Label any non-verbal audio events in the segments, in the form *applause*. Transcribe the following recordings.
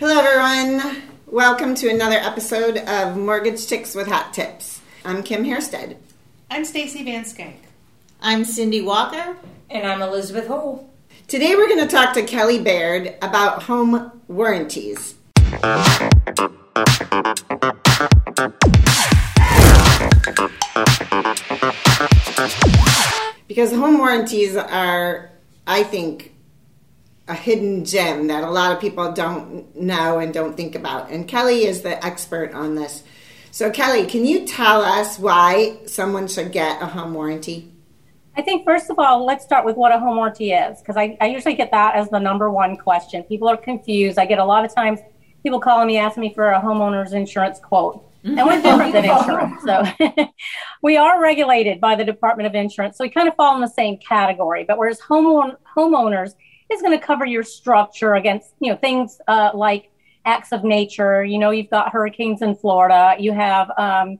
Hello, everyone. Welcome to another episode of Mortgage Chicks with Hot Tips. I'm Kim Hairsted. I'm Stacy Van Skank. I'm Cindy Walker. And I'm Elizabeth Hole. Today we're going to talk to Kelly Baird about home warranties. Because home warranties are, I think, a hidden gem that a lot of people don't know and don't think about. And Kelly is the expert on this. So, Kelly, can you tell us why someone should get a home warranty? I think, first of all, let's start with what a home warranty is, because I, I usually get that as the number one question. People are confused. I get a lot of times people calling me asking me for a homeowner's insurance quote. Mm-hmm. And we're different than *laughs* insurance. So *laughs* we are regulated by the Department of Insurance. So we kind of fall in the same category. But whereas home, homeowners, is going to cover your structure against, you know, things uh, like acts of nature. You know, you've got hurricanes in Florida. You have um,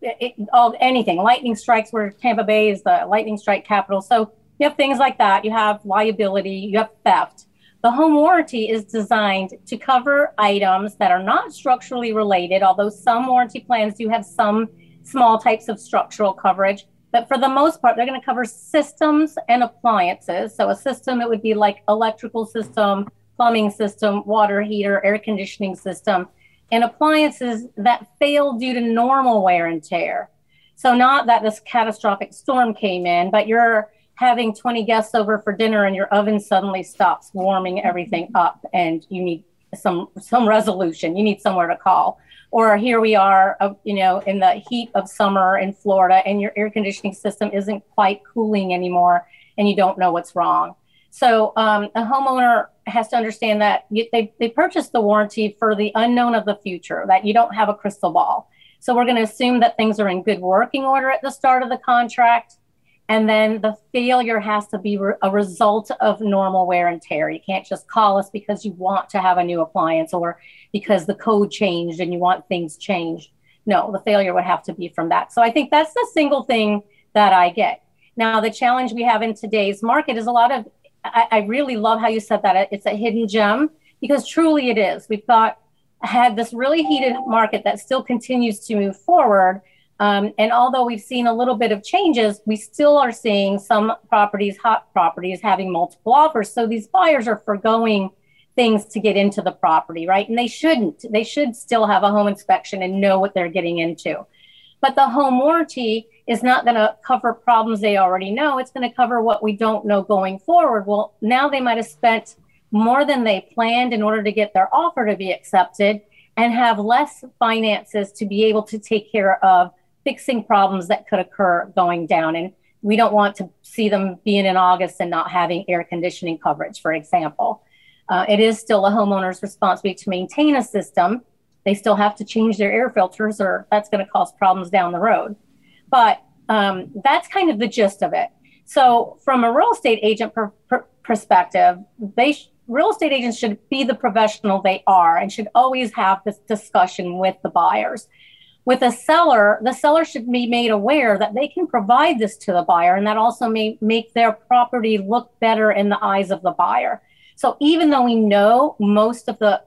it, all anything. Lightning strikes where Tampa Bay is the lightning strike capital. So you have things like that. You have liability. You have theft. The home warranty is designed to cover items that are not structurally related, although some warranty plans do have some small types of structural coverage. But for the most part, they're going to cover systems and appliances. So a system, it would be like electrical system, plumbing system, water heater, air conditioning system, and appliances that fail due to normal wear and tear. So not that this catastrophic storm came in, but you're having 20 guests over for dinner and your oven suddenly stops warming everything up and you need some some resolution. You need somewhere to call or here we are, uh, you know, in the heat of summer in Florida, and your air conditioning system isn't quite cooling anymore, and you don't know what's wrong. So um, a homeowner has to understand that they they purchased the warranty for the unknown of the future, that you don't have a crystal ball. So we're going to assume that things are in good working order at the start of the contract. And then the failure has to be re- a result of normal wear and tear. You can't just call us because you want to have a new appliance or because the code changed and you want things changed. No, the failure would have to be from that. So I think that's the single thing that I get. Now, the challenge we have in today's market is a lot of, I, I really love how you said that. It's a hidden gem because truly it is. We've got had this really heated market that still continues to move forward um, and although we've seen a little bit of changes, we still are seeing some properties, hot properties, having multiple offers. So these buyers are foregoing things to get into the property, right? And they shouldn't. They should still have a home inspection and know what they're getting into. But the home warranty is not going to cover problems they already know. It's going to cover what we don't know going forward. Well, now they might have spent more than they planned in order to get their offer to be accepted and have less finances to be able to take care of fixing problems that could occur going down. And we don't want to see them being in August and not having air conditioning coverage, for example. Uh, it is still a homeowner's responsibility to maintain a system. They still have to change their air filters, or that's going to cause problems down the road. But um, that's kind of the gist of it. So, from a real estate agent per, per perspective, they sh- real estate agents should be the professional they are and should always have this discussion with the buyers with a seller, the seller should be made aware that they can provide this to the buyer, and that also may make their property look better in the eyes of the buyer. So even though we know most of the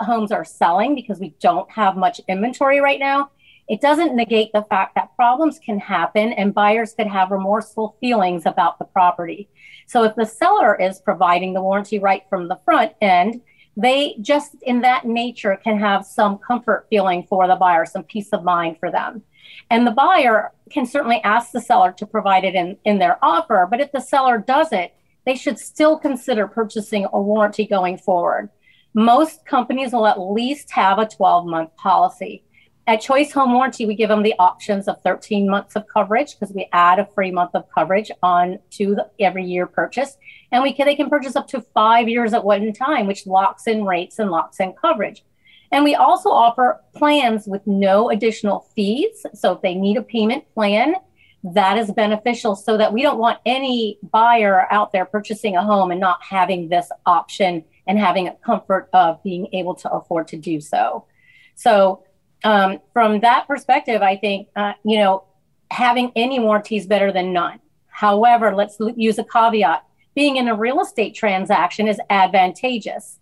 homes are selling because we don't have much inventory right now, it doesn't negate the fact that problems can happen and buyers could have remorseful feelings about the property. So if the seller is providing the warranty right from the front end, they just in that nature can have some comfort feeling for the buyer, some peace of mind for them. And the buyer can certainly ask the seller to provide it in, in their offer, but if the seller doesn't, they should still consider purchasing a warranty going forward. Most companies will at least have a 12 month policy. At Choice Home Warranty, we give them the options of 13 months of coverage because we add a free month of coverage on to the every year purchase. And we can, they can purchase up to five years at one time, which locks in rates and locks in coverage. And we also offer plans with no additional fees. So if they need a payment plan, that is beneficial so that we don't want any buyer out there purchasing a home and not having this option and having a comfort of being able to afford to do so. So um, from that perspective, I think, uh, you know, having any warranty is better than none. However, let's use a caveat. Being in a real estate transaction is advantageous.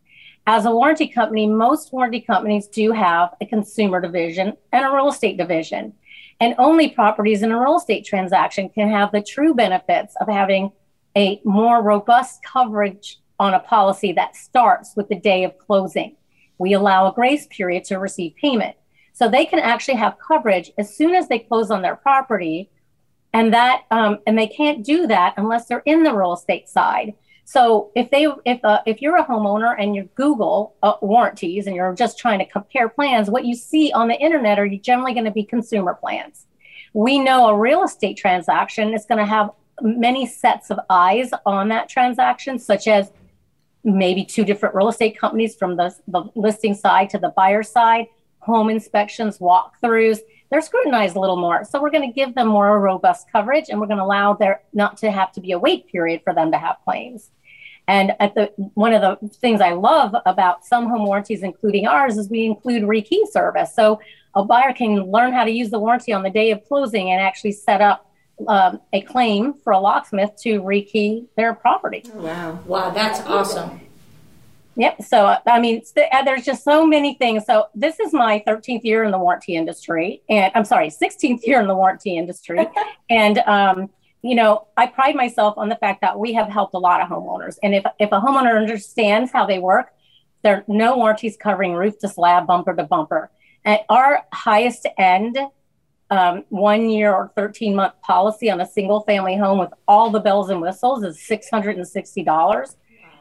as a warranty company, most warranty companies do have a consumer division and a real estate division. And only properties in a real estate transaction can have the true benefits of having a more robust coverage on a policy that starts with the day of closing. We allow a grace period to receive payment. So they can actually have coverage as soon as they close on their property. And that um, and they can't do that unless they're in the real estate side. So if they if uh, if you're a homeowner and you Google uh, warranties and you're just trying to compare plans, what you see on the internet are generally going to be consumer plans. We know a real estate transaction is going to have many sets of eyes on that transaction, such as maybe two different real estate companies from the, the listing side to the buyer side, home inspections, walkthroughs. They're scrutinized a little more. So we're going to give them more robust coverage and we're going to allow there not to have to be a wait period for them to have claims. And at the one of the things I love about some home warranties, including ours, is we include rekey service. So a buyer can learn how to use the warranty on the day of closing and actually set up um, a claim for a locksmith to rekey their property. Oh, wow. Wow, that's awesome. Yep. So, I mean, uh, there's just so many things. So, this is my 13th year in the warranty industry, and I'm sorry, 16th year in the warranty industry. *laughs* and um, you know, I pride myself on the fact that we have helped a lot of homeowners. And if, if a homeowner understands how they work, there are no warranties covering roof to slab, bumper to bumper. At our highest end, um, one year or 13 month policy on a single family home with all the bells and whistles is $660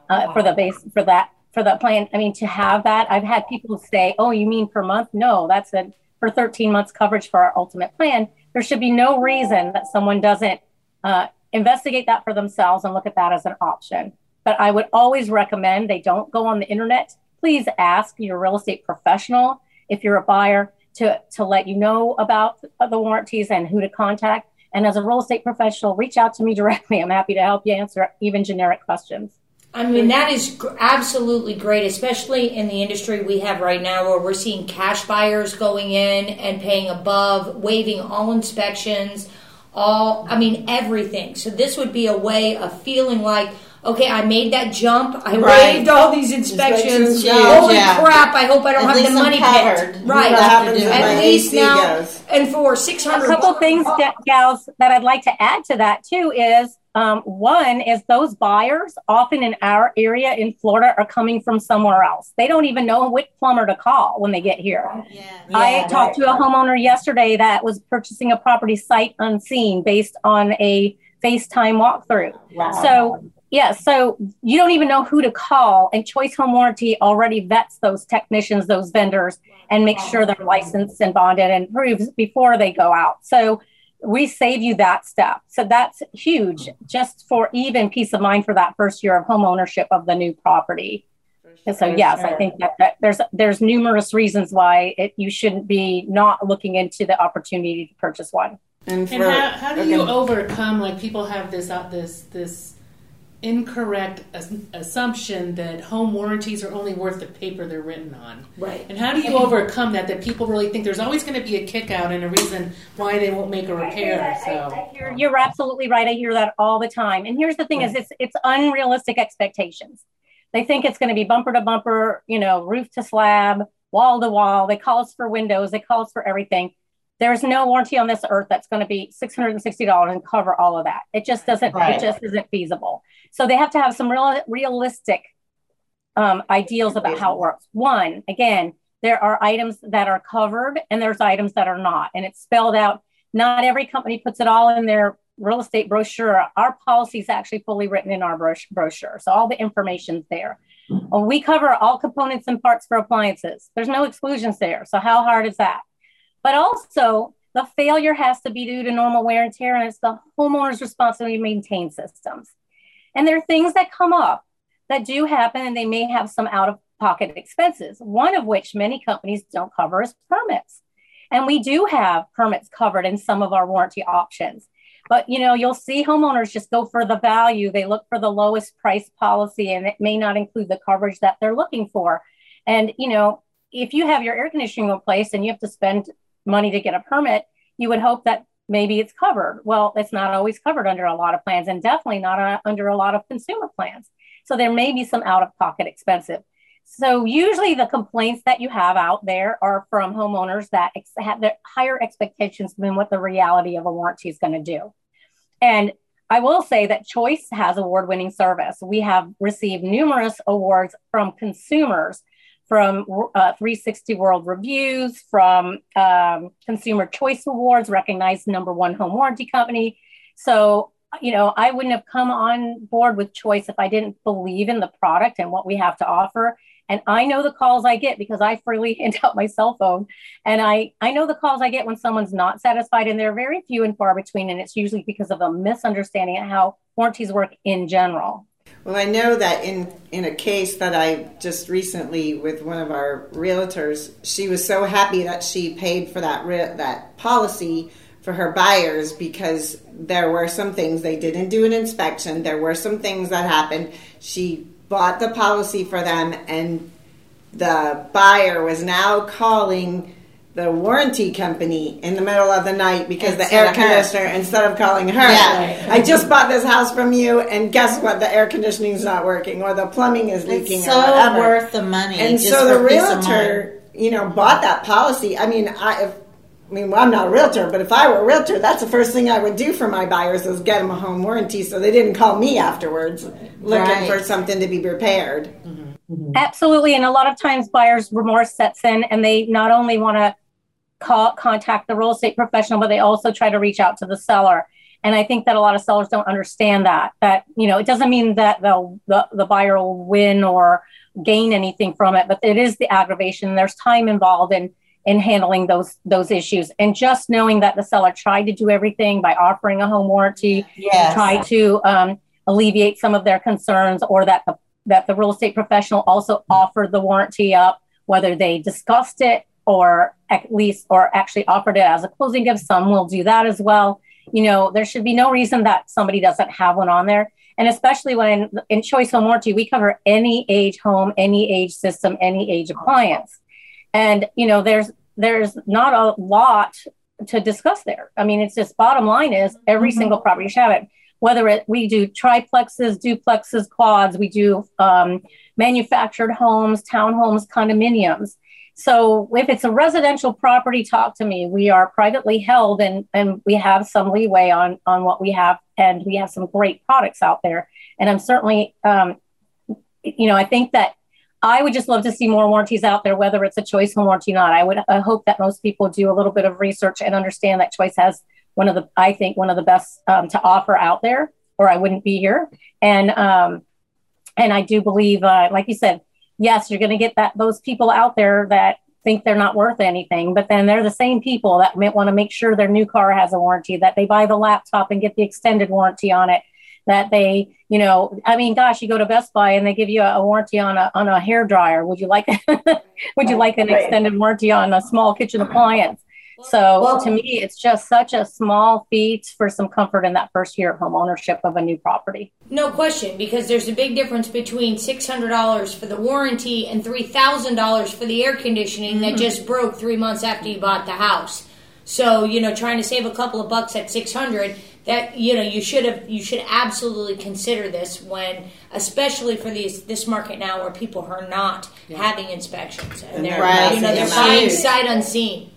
uh, for the base for that for that plan. I mean, to have that, I've had people say, "Oh, you mean per month?" No, that's a for 13 months coverage for our ultimate plan. There should be no reason that someone doesn't uh, investigate that for themselves and look at that as an option. But I would always recommend they don't go on the internet. Please ask your real estate professional if you're a buyer to, to let you know about the warranties and who to contact. And as a real estate professional, reach out to me directly. I'm happy to help you answer even generic questions. I mean, that is absolutely great, especially in the industry we have right now where we're seeing cash buyers going in and paying above, waiving all inspections, all, I mean, everything. So this would be a way of feeling like, okay, I made that jump. I right. waived all these inspections. Holy yeah. crap! I hope I don't At have the money picked. Right. At least now, goes. and for six hundred. A couple things, gals, that I'd like to add to that too is um, one is those buyers, often in our area in Florida, are coming from somewhere else. They don't even know which plumber to call when they get here. Yeah. I yeah, talked right. to a homeowner yesterday that was purchasing a property sight unseen based on a FaceTime walkthrough. Wow. So, yeah, so you don't even know who to call, and Choice Home Warranty already vets those technicians, those vendors, and makes sure they're licensed and bonded and approved before they go out. So, we save you that step. So that's huge just for even peace of mind for that first year of home ownership of the new property. And so yes, I think that, that, there's there's numerous reasons why it, you shouldn't be not looking into the opportunity to purchase one. And, for, and how, how, do okay. you overcome like people have this uh, this this incorrect as- assumption that home warranties are only worth the paper they're written on. Right. And how do you overcome that? That people really think there's always going to be a kick out and a reason why they won't make a repair. So I hear you're absolutely right. I hear that all the time. And here's the thing: right. is it's it's unrealistic expectations. They think it's going to be bumper to bumper, you know, roof to slab, wall to wall. They call us for windows. They call us for everything there's no warranty on this earth that's going to be $660 and cover all of that. It just doesn't, right. it just isn't feasible. So they have to have some real realistic um, ideals about how it works. One, again, there are items that are covered and there's items that are not, and it's spelled out. Not every company puts it all in their real estate brochure. Our policy is actually fully written in our brochure, so all the information's there. We cover all components and parts for appliances. There's no exclusions there. So how hard is that? But also, the failure has to be due to normal wear and tear, and it's the homeowner's responsibility to maintain systems. And there are things that come up that do happen and they may have some out of pocket expenses, one of which many companies don't cover is permits. And we do have permits covered in some of our warranty options. But you know, you'll see homeowners just go for the value. They look for the lowest price policy and it may not include the coverage that they're looking for. And you know, if you have your air conditioning replaced and you have to spend money to get a permit, you would hope that maybe it's covered. Well, it's not always covered under a lot of plans and definitely not a, under a lot of consumer plans. So there may be some out of pocket expensive. So usually the complaints that you have out there are from homeowners that ex- have higher expectations than what the reality of a warranty is going to do. And I will say that Choice has award winning service. We have received numerous awards from consumers, from uh, 360 World Reviews, from um, Consumer Choice Awards, recognized number one home warranty company. So, you know, I wouldn't have come on board with Choice if I didn't believe in the product and what we have to offer. And I know the calls I get because I freely *laughs* hand out my cell phone. And I, I know the calls I get when someone's not satisfied, and they're very few and far between. And it's usually because of a misunderstanding of how warranties work in general. Well, I know that in, in a case that I just recently with one of our realtors, she was so happy that she paid for that re- that policy for her buyers because there were some things they didn't do an inspection. There were some things that happened. She bought the policy for them, and the buyer was now calling the warranty company in the middle of the night because instead the air conditioner instead of calling her yeah. i just bought this house from you and guess what the air conditioning is not working or the plumbing is leaking it's so worth the money and so the realtor you know bought that policy i mean i if I mean, well, I'm not a realtor, but if I were a realtor, that's the first thing I would do for my buyers is get them a home warranty so they didn't call me afterwards looking right. for something to be repaired. Mm-hmm. Mm-hmm. Absolutely. And a lot of times buyers remorse sets in and they not only want to call, contact the real estate professional, but they also try to reach out to the seller. And I think that a lot of sellers don't understand that, that, you know, it doesn't mean that the, the, the buyer will win or gain anything from it, but it is the aggravation. There's time involved in in handling those those issues and just knowing that the seller tried to do everything by offering a home warranty yes. try to um, alleviate some of their concerns or that the that the real estate professional also offered the warranty up whether they discussed it or at least or actually offered it as a closing gift. Some will do that as well. You know there should be no reason that somebody doesn't have one on there. And especially when in choice home warranty we cover any age home any age system any age appliance. And you know there's there's not a lot to discuss there. I mean it's just bottom line is every mm-hmm. single property should have it whether it we do triplexes duplexes quads we do um, manufactured homes townhomes condominiums. So if it's a residential property talk to me. We are privately held and and we have some leeway on on what we have and we have some great products out there. And i'm certainly um, you know i think that I would just love to see more warranties out there, whether it's a choice home warranty or not. I would I hope that most people do a little bit of research and understand that choice has one of the, I think, one of the best um, to offer out there, or I wouldn't be here. And um, and I do believe, uh, like you said, yes, you're going to get that those people out there that think they're not worth anything, but then they're the same people that want to make sure their new car has a warranty, that they buy the laptop and get the extended warranty on it, that they, you know, I mean, gosh, you go to Best Buy and they give you a, a warranty on a on a hair dryer. Would you like *laughs* would you like an extended warranty on a small kitchen appliance? So well, to me, it's just such a small feat for some comfort in that first year of home ownership of a new property. No question, because there's a big difference between six hundred dollars for the warranty and three thousand dollars for the air conditioning mm-hmm. that just broke three months after you bought the house. So you know, trying to save a couple of bucks at six hundred that you know you should have you should absolutely consider this when especially for these this market now where people are not yeah. having inspections and they're right. you know they're buying sight unseen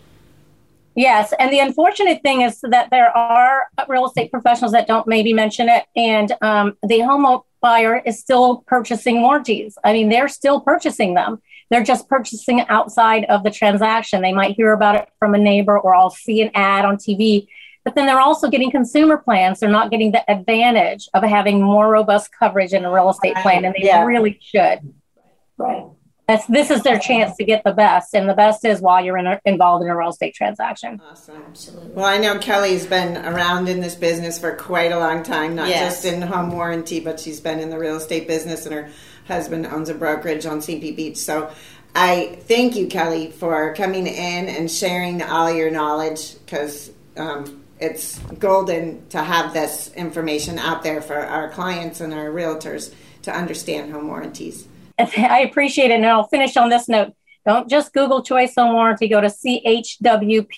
yes and the unfortunate thing is that there are real estate professionals that don't maybe mention it and um, the home buyer is still purchasing warranties i mean they're still purchasing them they're just purchasing outside of the transaction they might hear about it from a neighbor or i'll see an ad on tv but then they're also getting consumer plans. They're not getting the advantage of having more robust coverage in a real estate plan, and they yeah. really should. Right. That's, this is their chance to get the best, and the best is while you're in a, involved in a real estate transaction. Awesome, absolutely. Well, I know Kelly's been around in this business for quite a long time, not yes. just in home warranty, but she's been in the real estate business, and her husband owns a brokerage on St. Pete Beach. So I thank you, Kelly, for coming in and sharing all your knowledge because um, it's golden to have this information out there for our clients and our realtors to understand home warranties. *laughs* I appreciate it. And I'll finish on this note. Don't just Google Choice Home Warranty. Go to chwpro.com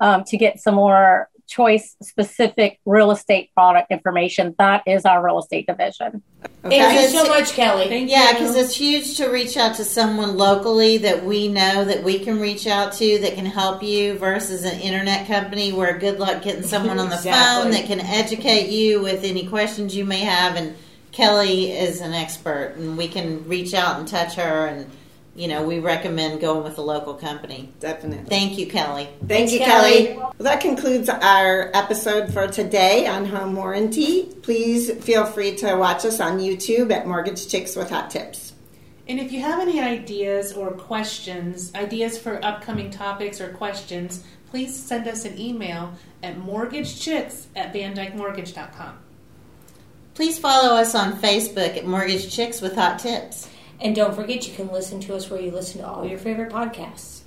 um, to get some more choice specific real estate product information. That is our real estate division. Okay. Thank you so much, Kelly. Thank yeah, because it's huge to reach out to someone locally that we know that we can reach out to that can help you versus an internet company where good luck getting someone on the *laughs* exactly. phone that can educate you with any questions you may have. And Kelly is an expert, and we can reach out and touch her and you know, we recommend going with a local company. Definitely. Thank you, Kelly. Thank Thanks, you, Kelly. Kelly. Well, that concludes our episode for today on home warranty. Please feel free to watch us on YouTube at Mortgage Chicks with Hot Tips. And if you have any ideas or questions, ideas for upcoming topics or questions, please send us an email at mortgagechicks at vandykemortgage.com. Please follow us on Facebook at Mortgage Chicks with Hot Tips. And don't forget, you can listen to us where you listen to all your favorite podcasts.